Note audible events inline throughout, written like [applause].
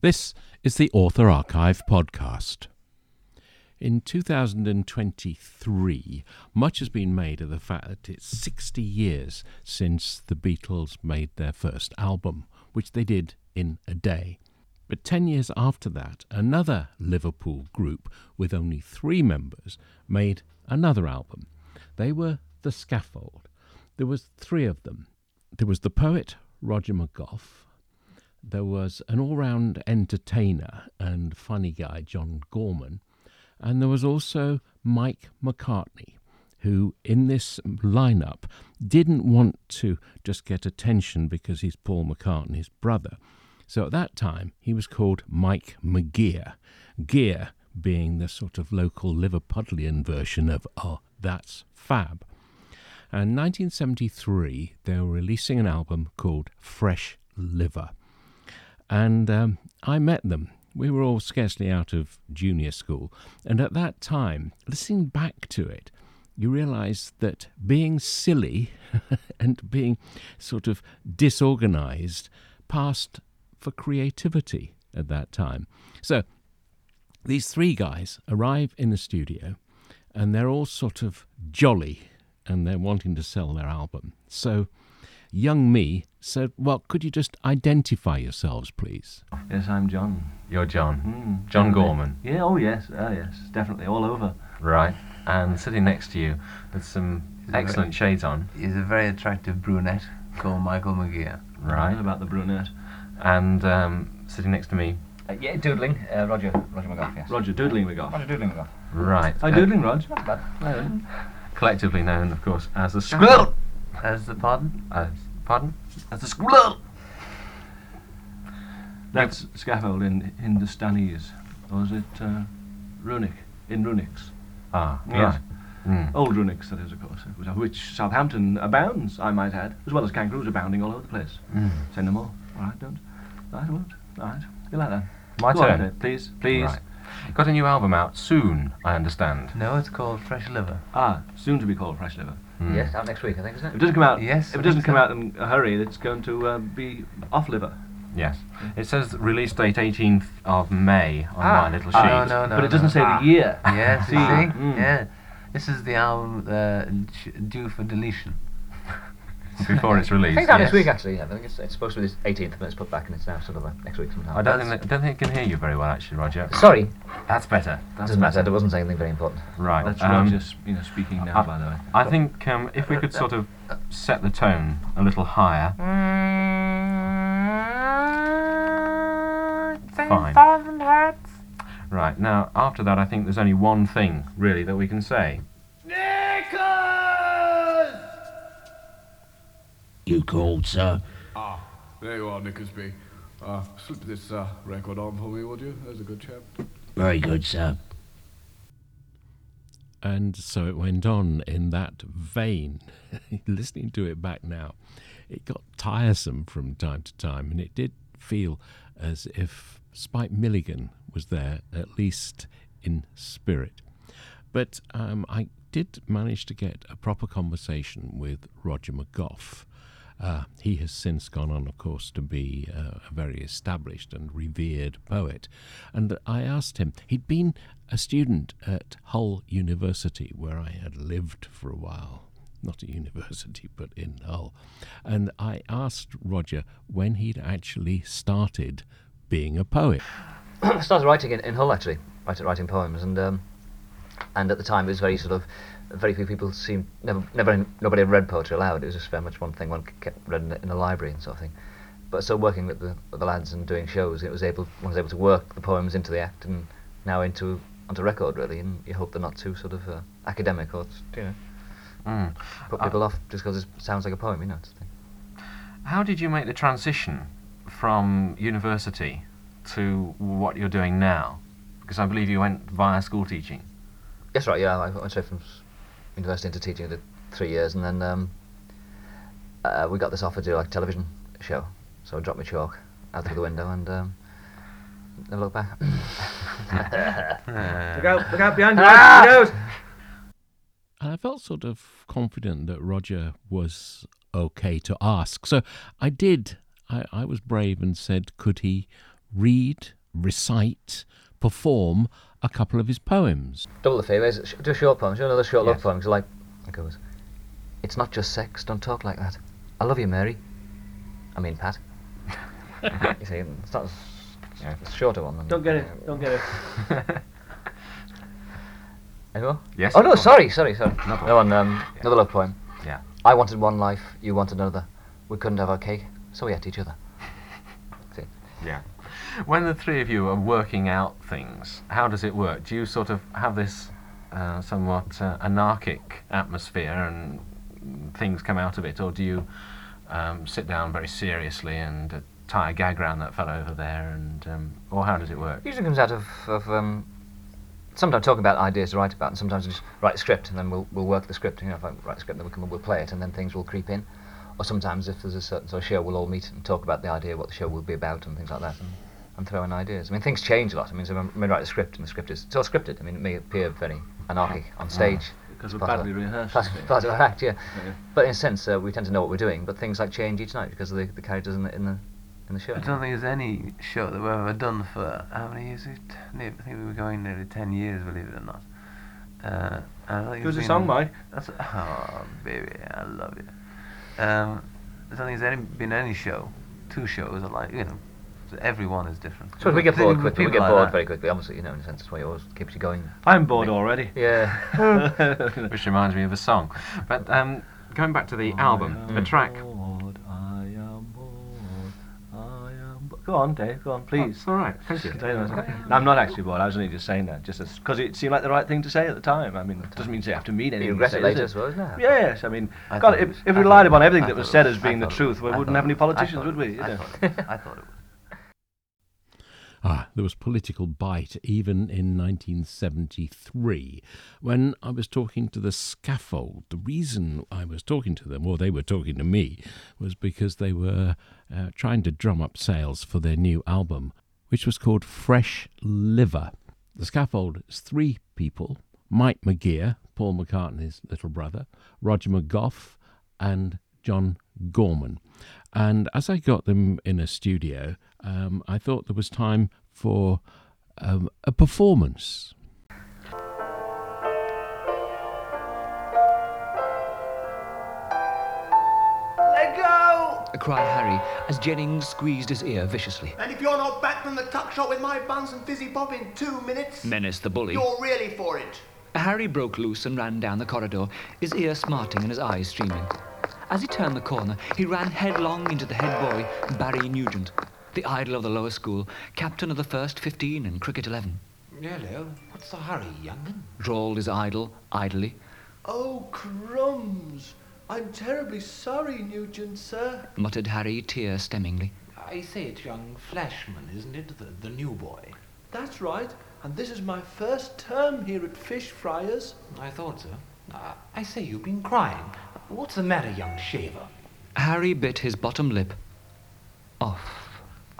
This is the Author Archive podcast. In 2023, much has been made of the fact that it's 60 years since the Beatles made their first album, which they did in a day. But 10 years after that, another Liverpool group with only three members made another album. They were The Scaffold. There was three of them. There was the poet Roger McGough, there was an all round entertainer and funny guy, John Gorman, and there was also Mike McCartney, who in this lineup didn't want to just get attention because he's Paul McCartney's brother. So at that time, he was called Mike McGear, Gear being the sort of local Liverpudlian version of Oh, That's Fab. And in 1973, they were releasing an album called Fresh Liver. And um, I met them. We were all scarcely out of junior school. And at that time, listening back to it, you realize that being silly [laughs] and being sort of disorganized passed for creativity at that time. So these three guys arrive in the studio and they're all sort of jolly and they're wanting to sell their album. So young me said, Well, could you just identify yourselves, please? Yes, I'm John. You're John. Mm, John. Gorman. Yeah, oh yes, oh yes, definitely, all over. Right. And sitting next to you with some Is that excellent shades on. He's a very attractive brunette called Michael McGear. What Right. about the brunette? And um, sitting next to me. Uh, yeah, doodling. Uh, Roger, Roger McGough, yes. Roger Doodling we got. Roger doodling McGough. Right. Hi, uh, Doodling, Rog. Not bad. Hi. collectively known, of course, as the Squirrel! Squirrel. As the pardon? Uh, pardon? That's a squirrel! That's scaffold in Hindustanese. Or is it uh, runic? In runics. Ah, Yes. right. Mm. Old runics, that is, of course, of which Southampton abounds, I might add, as well as kangaroos abounding all over the place. Mm. Say no more. All right, don't. All right, I won't. All right. You like that? My Go turn. then, please, please. Right. Got a new album out soon, I understand. No, it's called Fresh Liver. Ah, soon to be called Fresh Liver. Mm. Yes, out next week, I think, isn't If it it? doesn't come out, Yes, if it doesn't come out in a hurry, it's going to uh, be off liver. Yes. It says release date 18th of May on Ah. my little sheet. Ah, no, no, no. but it doesn't no. say Ah. the year. [laughs] Yes, see? Ah, mm. Yeah. This is the album uh, due for deletion. [laughs] Before it's released. I think it's out yes. next week, actually. I think it's, it's supposed to be this 18th, but it's put back and it's now sort of uh, next week sometime. I don't think, that, don't think I can hear you very well, actually, Roger. Sorry, That's better. That's doesn't matter. better. There wasn't anything very important. Right. That's um, Roger, you know, speaking now, I- by the way. I think um, if we could sort of set the tone a little higher. Fine. Right, now, after that, I think there's only one thing, really, that we can say. You called, sir? Ah, there you are, Nickersby. Uh, slip this uh, record on for me, would you? There's a good chap. Very good, sir. And so it went on in that vein. [laughs] Listening to it back now, it got tiresome from time to time, and it did feel as if Spike Milligan was there, at least in spirit. But um, I did manage to get a proper conversation with Roger McGough. Uh, he has since gone on, of course, to be uh, a very established and revered poet. And I asked him, he'd been a student at Hull University, where I had lived for a while. Not at university, [laughs] but in Hull. And I asked Roger when he'd actually started being a poet. I [clears throat] started writing in, in Hull, actually, writing, writing poems, and um, and at the time it was very sort of, very few people seemed, never, never, nobody ever read poetry aloud. It was just very much one thing one kept read in, the- in the library and sort of thing. But so working with the, with the lads and doing shows, it was able, one was able to work the poems into the act and now into onto record really, and you hope they're not too sort of uh, academic or you know Mm. put Uh, people off just because it sounds like a poem, you know. Sort of thing. How did you make the transition from university to what you're doing now? Because I believe you went via school teaching. Yes, right. Yeah, I went straight from university into teaching. I did three years, and then um, uh, we got this offer to do like a television show. So I dropped my chalk out through the window and um, never looked back. [laughs] Look out, look out behind you, Rog, he goes! And I felt sort of confident that Roger was okay to ask. So I did. I, I was brave and said, could he read, recite, perform a couple of his poems. Double the favours. Sh- do a short poem. Do another short love Yes. poem. 'cause like, it goes, It's not just sex, don't talk like that. I love you, Mary. I mean, Pat. [laughs] you see, it's not as, yeah, it's a shorter one. Than, Don't get it. Don't get it. [laughs] Any more? Yes. Oh no, sorry, sorry, sorry. Another No one. Um, Yeah. Another love poem. Yeah. I wanted one life, you wanted another. We couldn't have our cake, so we ate each other. [laughs] See, Yeah. When the three of you are working out things, how does it work? Do you sort of have this uh, somewhat uh, anarchic atmosphere and things come out of it, or do you um, sit down very seriously and uh, tie a gag round that fellow over there, and um, or how does it work? usually comes out of, of um, sometimes talking about ideas to write about, and sometimes just write a script and then we'll we'll work the script. You know, if I write a script, then we come we'll play it, and then things will creep in. Or sometimes if there's a certain sort of show, we'll all meet and talk about the idea, what the show will be about, and things like that, and throw in ideas. I mean, things change a lot. I mean, so when we write a script, and the script is it's all scripted. I mean, it may appear very anarchic on stage. Because we're Part of badly it. rehearsed. Part, isn't it? part of our act, yeah. Yeah. But in a sense, uh, we tend to know what we're doing. But things like change each night because of the, the characters in the in the in the show. I don't think there's any show that we've ever done for how many years? Is it? I think we were going nearly ten years, believe it or not. Uh, I don't think Give us a song, Mike. That's oh baby, I love you. Um, I don't think there's any, been any show, two shows that like you know, so every one is different. So we get bored quickly. We people get like bored that. very quickly. Obviously, you know, in a sense, that's why it always keeps you going. I'm bored already. [laughs] Yeah. [laughs] Which reminds me of a song. But um, going back to the album, the track. Bored, I am bored, I am bo- Go on, Dave. Go on, please. It's all right. Thank you. No, I'm not actually bored. I was only just saying that, just because it seemed like the right thing to say at the time. I mean, it doesn't mean you have to mean anything. You you regret say, it does later, I suppose, no? Yes, I mean, I God, if, if we relied upon everything that was said as being the truth, we wouldn't have any politicians, would we? thought You it know? was- I thought it was. Ah, there was political bite even in 1973 when I was talking to the scaffold. The reason I was talking to them, or they were talking to me, was because they were uh, trying to drum up sales for their new album, which was called Fresh Liver. The scaffold is three people Mike McGear, Paul McCartney's little brother, Roger McGough, and John Gorman. And as I got them in a studio, um, I thought there was time for um, a performance. Let go! cried Harry as Jennings squeezed his ear viciously. And if you're not back from the tuck shop with my buns and fizzy pop in two minutes, Menace the bully. you're really for it. Harry broke loose and ran down the corridor, his ear smarting and his eyes streaming. As he turned the corner, he ran headlong into the head boy, Barry Nugent, the idol of the lower school, captain of the first 15 in cricket 11. Hello, what's the hurry, young'un? Drawled his idol idly. Oh, crumbs! I'm terribly sorry, Nugent, sir. muttered Harry, tear stemmingly. I say it's young Flashman, isn't it? The, the new boy. That's right, and this is my first term here at Fish Friars. I thought so. Uh, I say, you've been crying. What's the matter, young shaver? Harry bit his bottom lip off.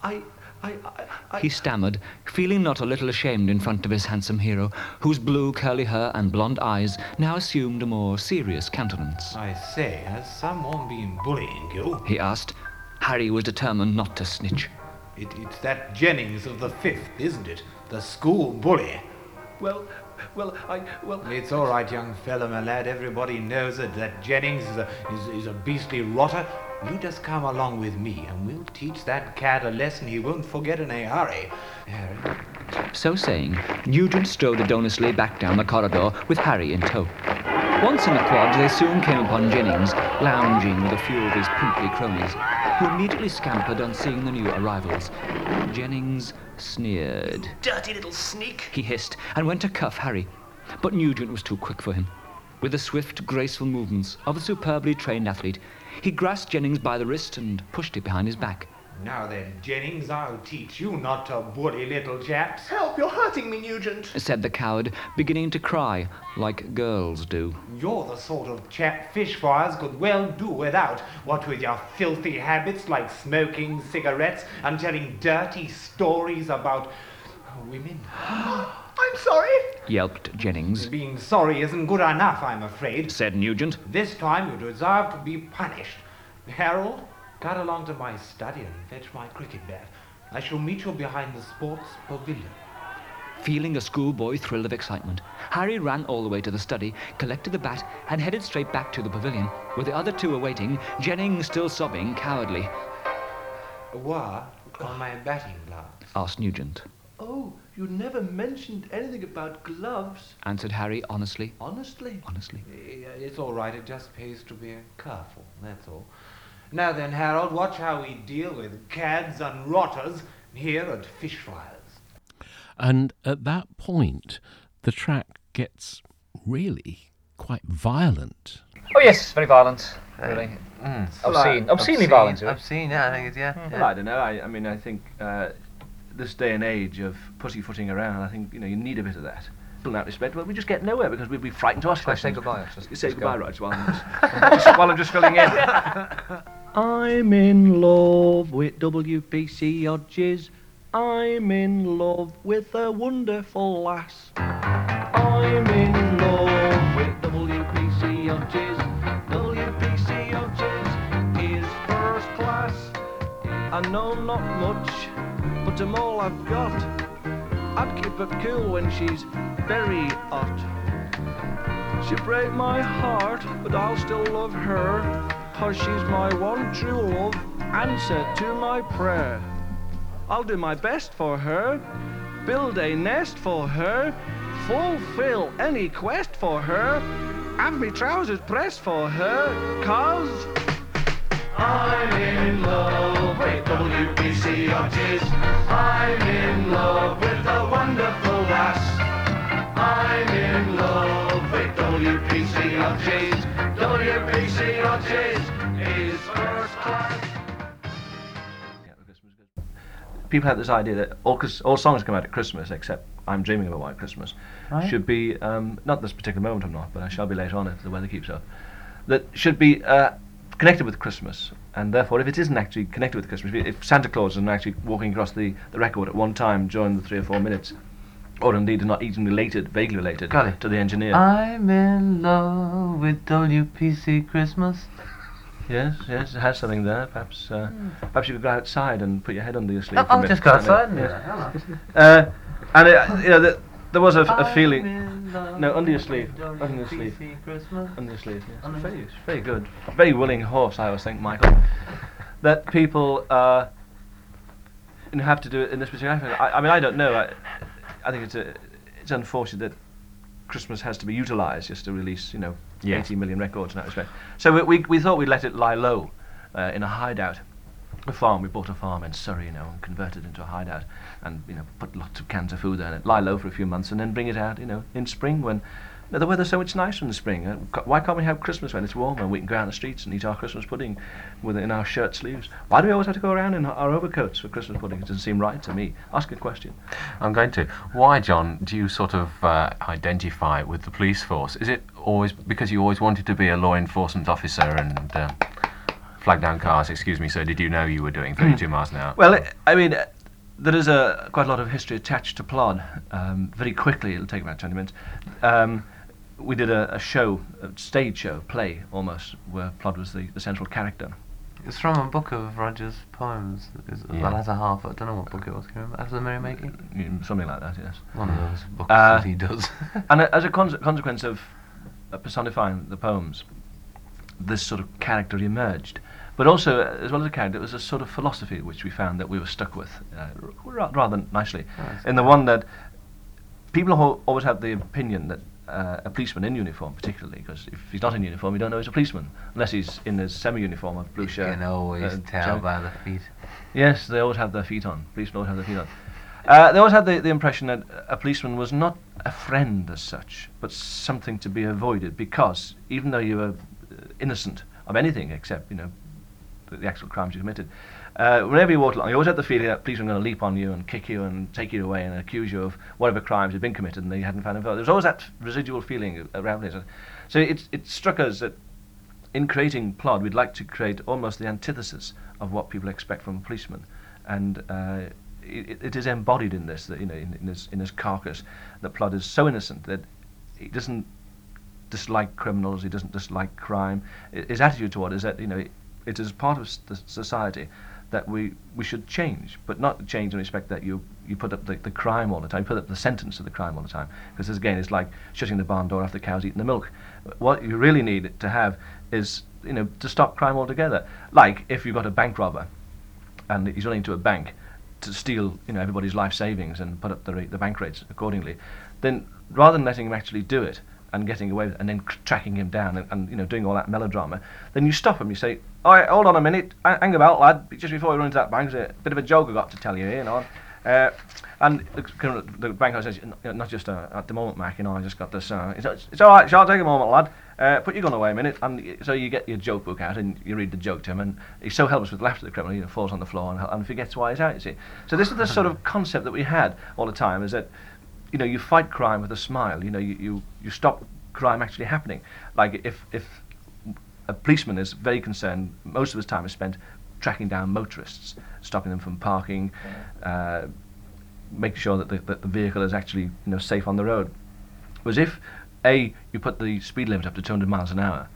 I, I, I, I He stammered, feeling not a little ashamed in front of his handsome hero, whose blue curly hair and blonde eyes now assumed a more serious countenance. I say, has someone been bullying you? He asked. Harry was determined not to snitch. It, it's that Jennings of the Fifth, isn't it? The school bully. well, well, I, well, It's all right, young fellow, my lad. Everybody knows it. That Jennings is a, is, is a beastly rotter. You just come along with me, and we'll teach that cat a lesson he won't forget in a hurry. Harry. So saying, Nugent strode adonously back down the corridor with Harry in tow. Once in the quad, they soon came upon Jennings, lounging with a few of his pimply cronies, who immediately scampered on seeing the new arrivals. Jennings sneered. Dirty little sneak. He hissed and went to cuff Harry, but Nugent was too quick for him. With the swift, graceful movements of a superbly trained athlete, he grasped Jennings by the wrist and pushed it behind his back. Now then, Jennings, I'll teach you not to bully little chaps. Help, you're hurting me, Nugent. Said the coward, beginning to cry like girls do. You're the sort of chap Fish Friars could well do without, what with your filthy habits like smoking cigarettes and telling dirty stories about women. [gasps] I'm sorry. Yelped Jennings. Being sorry isn't good enough, I'm afraid. Said Nugent. This time you deserve to be punished. Harold, cut along to my study and fetch my cricket bat. I shall meet you behind the sports pavilion. Feeling a schoolboy thrill of excitement, Harry ran all the way to the study, collected the bat, and headed straight back to the pavilion, where the other two were waiting, Jennings still sobbing cowardly. Why on my batting gloves? Asked Nugent. Oh, you never mentioned anything about gloves. Answered Harry honestly. Honestly? Honestly. It's all right. It just pays to be careful. That's all. Now then, Harold, watch how we deal with cads and rotters here at Fish Friars. And at that point, the track gets really quite violent. Oh yes, very violent. Really. Mm. Obscene. Obscenely violent. really. Obscene, yeah, I think it's, yeah. Well, I don't know. I, I mean, I think uh, this day and age of pussyfooting around, I think you know you need a bit of that. In that respect, well, we just get nowhere because we'd be frightened to ask Shall I say questions. goodbye? Just- You say just goodbye, go. right? While I'm just, just- while I'm just filling in. [laughs] I'm in love with WPC Hodges. I'm in love with a wonderful lass. I'm in love with WPC Hodges. WPC Hodges is first class. I know not much, I'm all I've got. I'd keep her cool when she's very hot. She break my heart, but I'll still love her, cause she's my one true love, answer to my prayer. I'll do my best for her, build a nest for her, fulfill any quest for her, have me trousers pressed for her, cause I'm in love with WPC Hodges. I'm in love with a wonderful lass. I'm in love with WPC Hodges. WPC Hodges is first class. People have this idea that all, all songs come out at Christmas except I'm Dreaming of a White Christmas Right. should be, um, not this particular moment I'm not, but I shall be later on if the weather keeps up, that should be uh, connected with Christmas. And therefore, if it isn't actually connected with Christmas, if Santa Claus isn't actually walking across the, the record at one time during the three or four minutes, or indeed is not even related, vaguely related Got it. to the engineer. I'm in love with WPC Christmas. yes, yes, it has something there. Perhaps, uh, perhaps you could go outside and put your head under your sleeve. Oh, a I'll just go outside and Yes. Uh, and uh, you know, the, there was a, a feeling. In love No, under your sleeve. Under your sleeve. Christmas. Under your sleeve. Yes. Under my very, sleeve. very good. Very willing horse, I always think, Michael. [laughs] That people uh, have to do it in this particular. I, I mean, I don't know. I, I think it's a, it's unfortunate that Christmas has to be utilised just to release, you know, Yes. 80 million records in that respect. So we, we, we thought we'd let it lie low uh, in a hideout. A farm, we bought a farm in Surrey, you know, and converted it into a hideout, and you know, put lots of cans of food and it lie low for a few months, and then bring it out, you know, in spring when the weather's so much nicer in the spring. Uh, why can't we have Christmas when it's warmer and we can go out in the streets and eat our Christmas pudding with in our shirt sleeves? Why do we always have to go around in our- our overcoats for Christmas pudding? It doesn't seem right to me. Ask a question. I'm going to. Why, John, do you sort of uh, identify with the police force? Is it always because you always wanted to be a law enforcement officer and uh, flag down cars? Excuse me, sir. Did you know you were doing 32 miles an hour? Well, I- I mean, uh, there is a quite a lot of history attached to Plod. Um, very quickly, it'll take about 20 minutes. Um, we did a, a show, a stage show, play almost, where Plod was the, the central character. It's from a book of Roger's poems. It's Yeah. The latter half. I don't know what book it was. Can you remember? After the Merrymaking? Mm, Something like that, yes. One of those books Uh, that he does. [laughs] and a- as a conse- consequence of uh, personifying the poems, this sort of character emerged. But also, uh, as well as a character, it was a sort of philosophy which we found that we were stuck with uh, r- rather nicely. Nice. In the one that people al- always have the opinion that uh, a policeman in uniform, particularly, because if he's not in uniform, you don't know he's a policeman, unless he's in his semi-uniform of blue shirt. You can always uh, tell by the feet. Yes, they always have their feet on. Policemen always have their feet on. Uh, they always had the, the impression that a policeman was not a friend as such, but something to be avoided because even though you were uh, innocent of anything except, you know, the, actual crimes you committed, uh, whenever you walked along, you always had the feeling that policemen were going to leap on you and kick you and take you away and accuse you of whatever crimes had been committed and they hadn't found involved. There was always that residual feeling around it. So it, it struck us that in creating Plod, we'd like to create almost the antithesis of what people expect from a policeman, and uh, it, it is embodied in this, that you know, in, in his in his carcass, that Plod is so innocent that he doesn't dislike criminals, he doesn't dislike crime. His attitude toward it is that you know, it is part of the society that we, we should change, but not change in respect that you, you put up the, the crime all the time, you put up the sentence of the crime all the time. Because again, it's like shutting the barn door after the cow's eaten the milk. What you really need to have is, you know, to stop crime altogether. Like if you've got a bank robber and he's running to a bank to steal, you know, everybody's life savings and put up the, the bank rates accordingly, then rather than letting him actually do it and getting away and then tracking him down and, and, you know doing all that melodrama, then you stop him. You say, "All right, hold on a minute, hang about, lad. Just before we run into that bank, there's a bit of a joke I got to tell you you know." Uh, and the, the banker says, "Not just uh, at the moment, Mac. You know, I just got this. Uh, it's, it's all right. Shall take a moment, lad. Uh, put your gun away a minute." And so you get your joke book out and you read the joke to him, and he's so helpless with laughter, the criminal, he falls on the floor and, and forgets why he's out. You see. So this is the sort of concept that we had all the time: is that you know, you fight crime with a smile. You know, you, you, you stop crime actually happening. Like if if a policeman is very concerned, most of his time is spent tracking down motorists, stopping them from parking, uh, making sure that the, that the vehicle is actually you know safe on the road. Whereas if a you put the speed limit up to 200 miles an hour,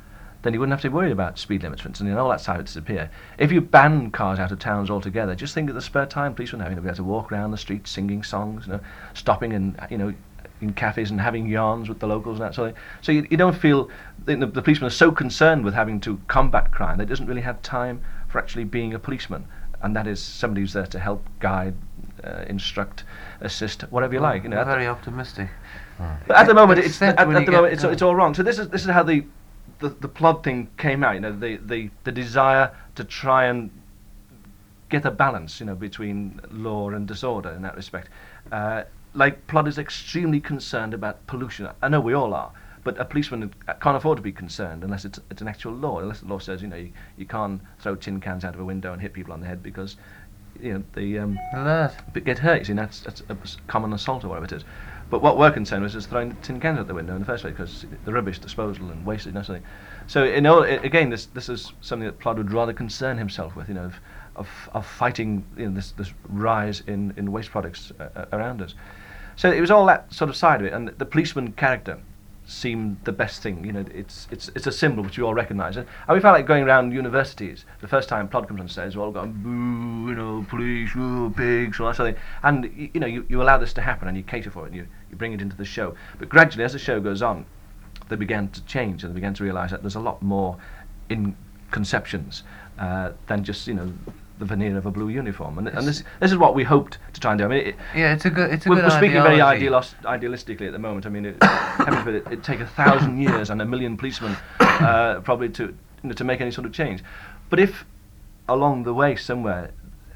then you wouldn't have to worry about speed limits, for instance, and all that side would disappear. If you ban cars out of towns altogether, just think of the spare time policemen have. You know, be able to walk around the streets singing songs, you know, stopping and you know in cafes and having yarns with the locals and that sort of thing. So you, you don't feel the, the, policemen are so concerned with having to combat crime they doesn't really have time for actually being a policeman, and that is somebody who's there to help, guide, uh, instruct, assist, whatever you like. You know, very optimistic. but at the moment, it's Except at, at the moment it's, it's all wrong. So this is this is how the, the the Plod thing came out. You know, the the the desire to try and get a balance, you know, between law and disorder in that respect. Uh, like Plod is extremely concerned about pollution. I know we all are, but a policeman can't afford to be concerned unless it's it's an actual law. Unless the law says, you know, you, you can't throw tin cans out of a window and hit people on the head because, you know, the um, get hurt. You see, that's that's a common assault or whatever it is. But what we're concerned with is throwing tin cans out the window in the first place because the rubbish disposal and wastage and. So in all, again, this this is something that Plod would rather concern himself with. You know, of of, of fighting you know, this this rise in, in waste products uh, uh, around us. So it was all that sort of side of it, and the policeman character seemed the best thing. You know, it's it's it's a symbol which we all recognise. And we felt like going around universities. The first time Plod comes on stage, we're all going boo, you know, police, ooh, pigs, all that sort of thing. And y- you know, you, you allow this to happen, and you cater for it, and you, you bring it into the show. But gradually, as the show goes on, they began to change, and they began to realise that there's a lot more in conceptions uh, than just you know the veneer of a blue uniform. And, and this this is what we hoped to try and do. I mean, it, Yeah, it's a good. It's a we're, good we're speaking very ideology. idealos- idealistically at the moment. I mean, it, [coughs] it, it'd take a thousand years and a million policemen uh, [coughs] probably to you know, to make any sort of change. But if along the way somewhere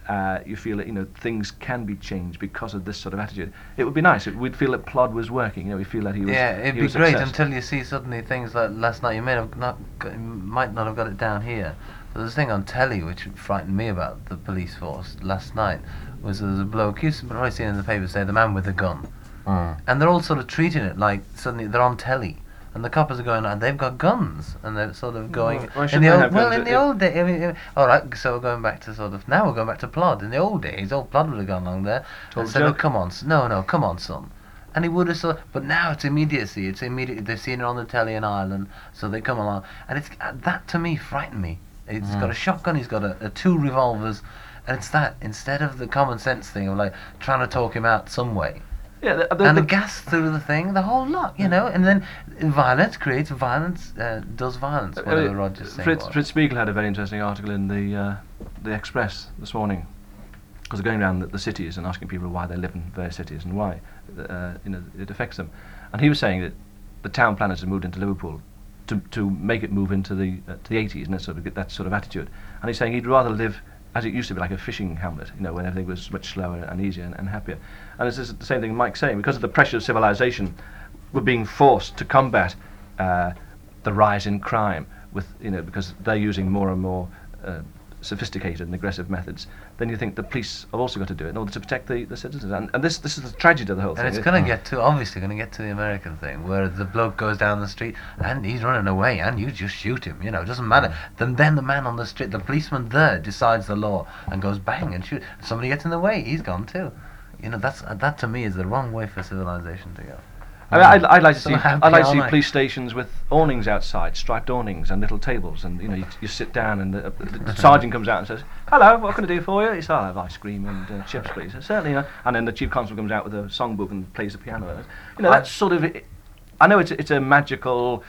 uh, you feel that you know things can be changed because of this sort of attitude, it would be nice. It, we'd feel that Plod was working. You know, we feel that he was. Yeah, it'd be great success. until you see suddenly things like last night. You may have not, got, might not have got it down here. But there's a thing on telly which frightened me about the police force last night. Was there was a bloke you've probably seen in the paper say the man with the gun, Mm. and they're all sort of treating it like suddenly they're on telly. And the coppers are going, and they've got guns, and they're sort of going. Well, in the old, well, in the it- old day, I mean, all right. So we're going back to sort of now we're going back to Plod. In the old days, old Plod would have gone along there and said, "Oh, come on, no, no, come on, son." And he would have sort. But now it's immediacy. It's immediate. They've seen it on the telly in Ireland, so they come along, and it's uh, that to me frightened me. He's got a shotgun. He's got a, a two revolvers, and it's that instead of the common sense thing of like trying to talk him out some way. Yeah, the, the, and the- the gas through the thing, the whole lot, you know, and then violence creates violence, uh, does violence, Uh, whatever uh, Roger's saying. Fritz. Fritz Spiegl had a very interesting article in the uh, the Express this morning because they're going around the, the cities and asking people why they live in various cities and why uh, you know it affects them. And he was saying that the town planners have moved into Liverpool to to make it move into the uh, to the 80s and that sort of get that sort of attitude. And he's saying he'd rather live as it used to be, like a fishing hamlet, you know, when everything was much slower and easier and, and happier. And it's the same thing Mike's saying because of the pressure of civilization, we're being forced to combat uh, the rise in crime with you know because they're using more and more uh, sophisticated and aggressive methods. Then you think the police have also got to do it in order to protect the, the citizens. And, and this this is the tragedy of the whole And thing. And it's It- going to get to, obviously, going to get to the American thing where the bloke goes down the street and he's running away and you just shoot him. You know, it doesn't matter. Then, then the man on the street, the policeman there, decides the law and goes bang and shoot. Somebody gets in the way, he's gone too. You know, that's uh, that to me is the wrong way for civilization to go. I mean, I'd, I'd like to see. I'd like to see police stations with awnings outside, striped awnings and little tables, and you know, you, you sit down, and the, the [laughs] sergeant comes out and says, "Hello, what can I do for you?" He says, "I'll have ice cream and uh, chips, please." I said, Certainly, you know. And then the chief constable comes out with a songbook and plays the piano. You know, that's sort of. It. I know it's it's a magical,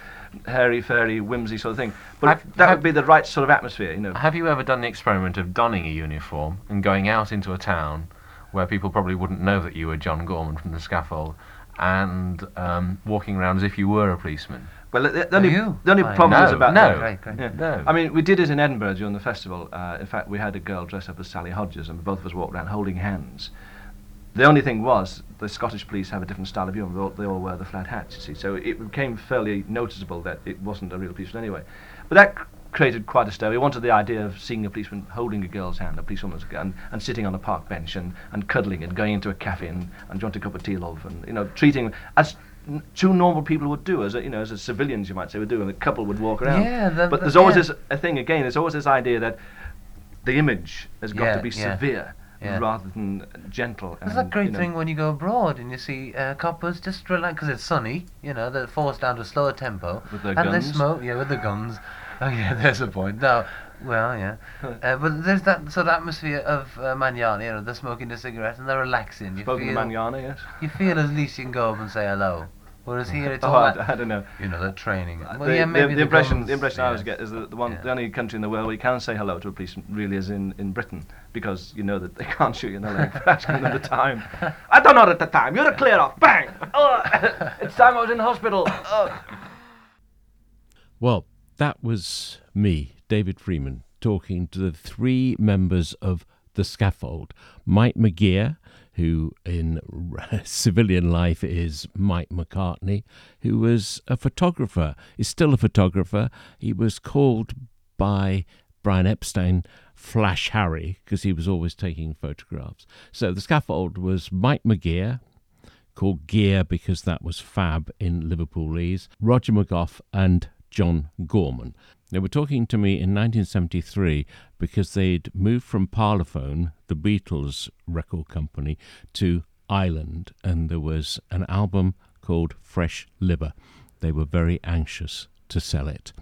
hairy fairy whimsy sort of thing, but Have- that have- would be the right sort of atmosphere, you know. Have you ever done the experiment of donning a uniform and going out into a town where people probably wouldn't know that you were John Gorman from the scaffold and um, walking around as if you were a policeman? Well, the, the only, you? the only problem No, is about no, Great, great. Yeah. no. I mean, we did it in Edinburgh during the festival. Uh, in fact, we had a girl dressed up as Sally Hodges, and both of us walked around holding hands. The only thing was, the Scottish police have a different style of uniform. They all, they all wear the flat hats, you see. So it became fairly noticeable that it wasn't a real policeman anyway. But that created quite a stir. We wanted the idea of seeing a policeman holding a girl's hand, a policewoman's hand, and sitting on a park bench and, and cuddling and going into a cafe and, and want a cup of tea, love? And, you know, treating as two normal people would do, as a, you know, as a civilians, you might say, would do, and a couple would walk around. Yeah, the- but the- there's always yeah. this a thing again. There's always this idea that the image has got Yeah, to be yeah. severe Yeah. rather than gentle. It's that great you know, thing when you go abroad and you see uh, coppers just relax because it's sunny, you know, they're forced down to a slower tempo. With their and guns. they smoke, yeah, with the guns. [laughs] Oh, yeah, there's a point. No, well, yeah. Uh, but there's that sort of atmosphere of uh, manana, you know, they're smoking the cigarette and they're relaxing. You Spoken to feel, manana, yes. You feel as least you can go up and say hello. Whereas here it's Oh, all I, that, I don't know. you know, they're training. Uh, Well, the, yeah, the- maybe the, the impression, the impression I always yeah. get is that the one, Yeah. the only country in the world where you can say hello to a policeman really is in, in Britain because you know that they [laughs] can't shoot you in the leg for asking them the time. [laughs] I don't know at the time. You're a clear off. Bang. Oh, it's time I was in the hospital. Oh. Well, that was me, David Freeman, talking to the three members of the scaffold Mike McGear, who in [laughs] civilian life is Mike McCartney, who was a photographer, is still a photographer. He was called by Brian Epstein Flash Harry because he was always taking photographs. So the scaffold was Mike McGear, called Gear because that was fab in Liverpoolese, Roger McGough and John Gorman. They were talking to me in 1973 because they'd moved from Parlophone, the Beatles record company, to Island, and there was an album called Fresh Liver. They were very anxious to sell it.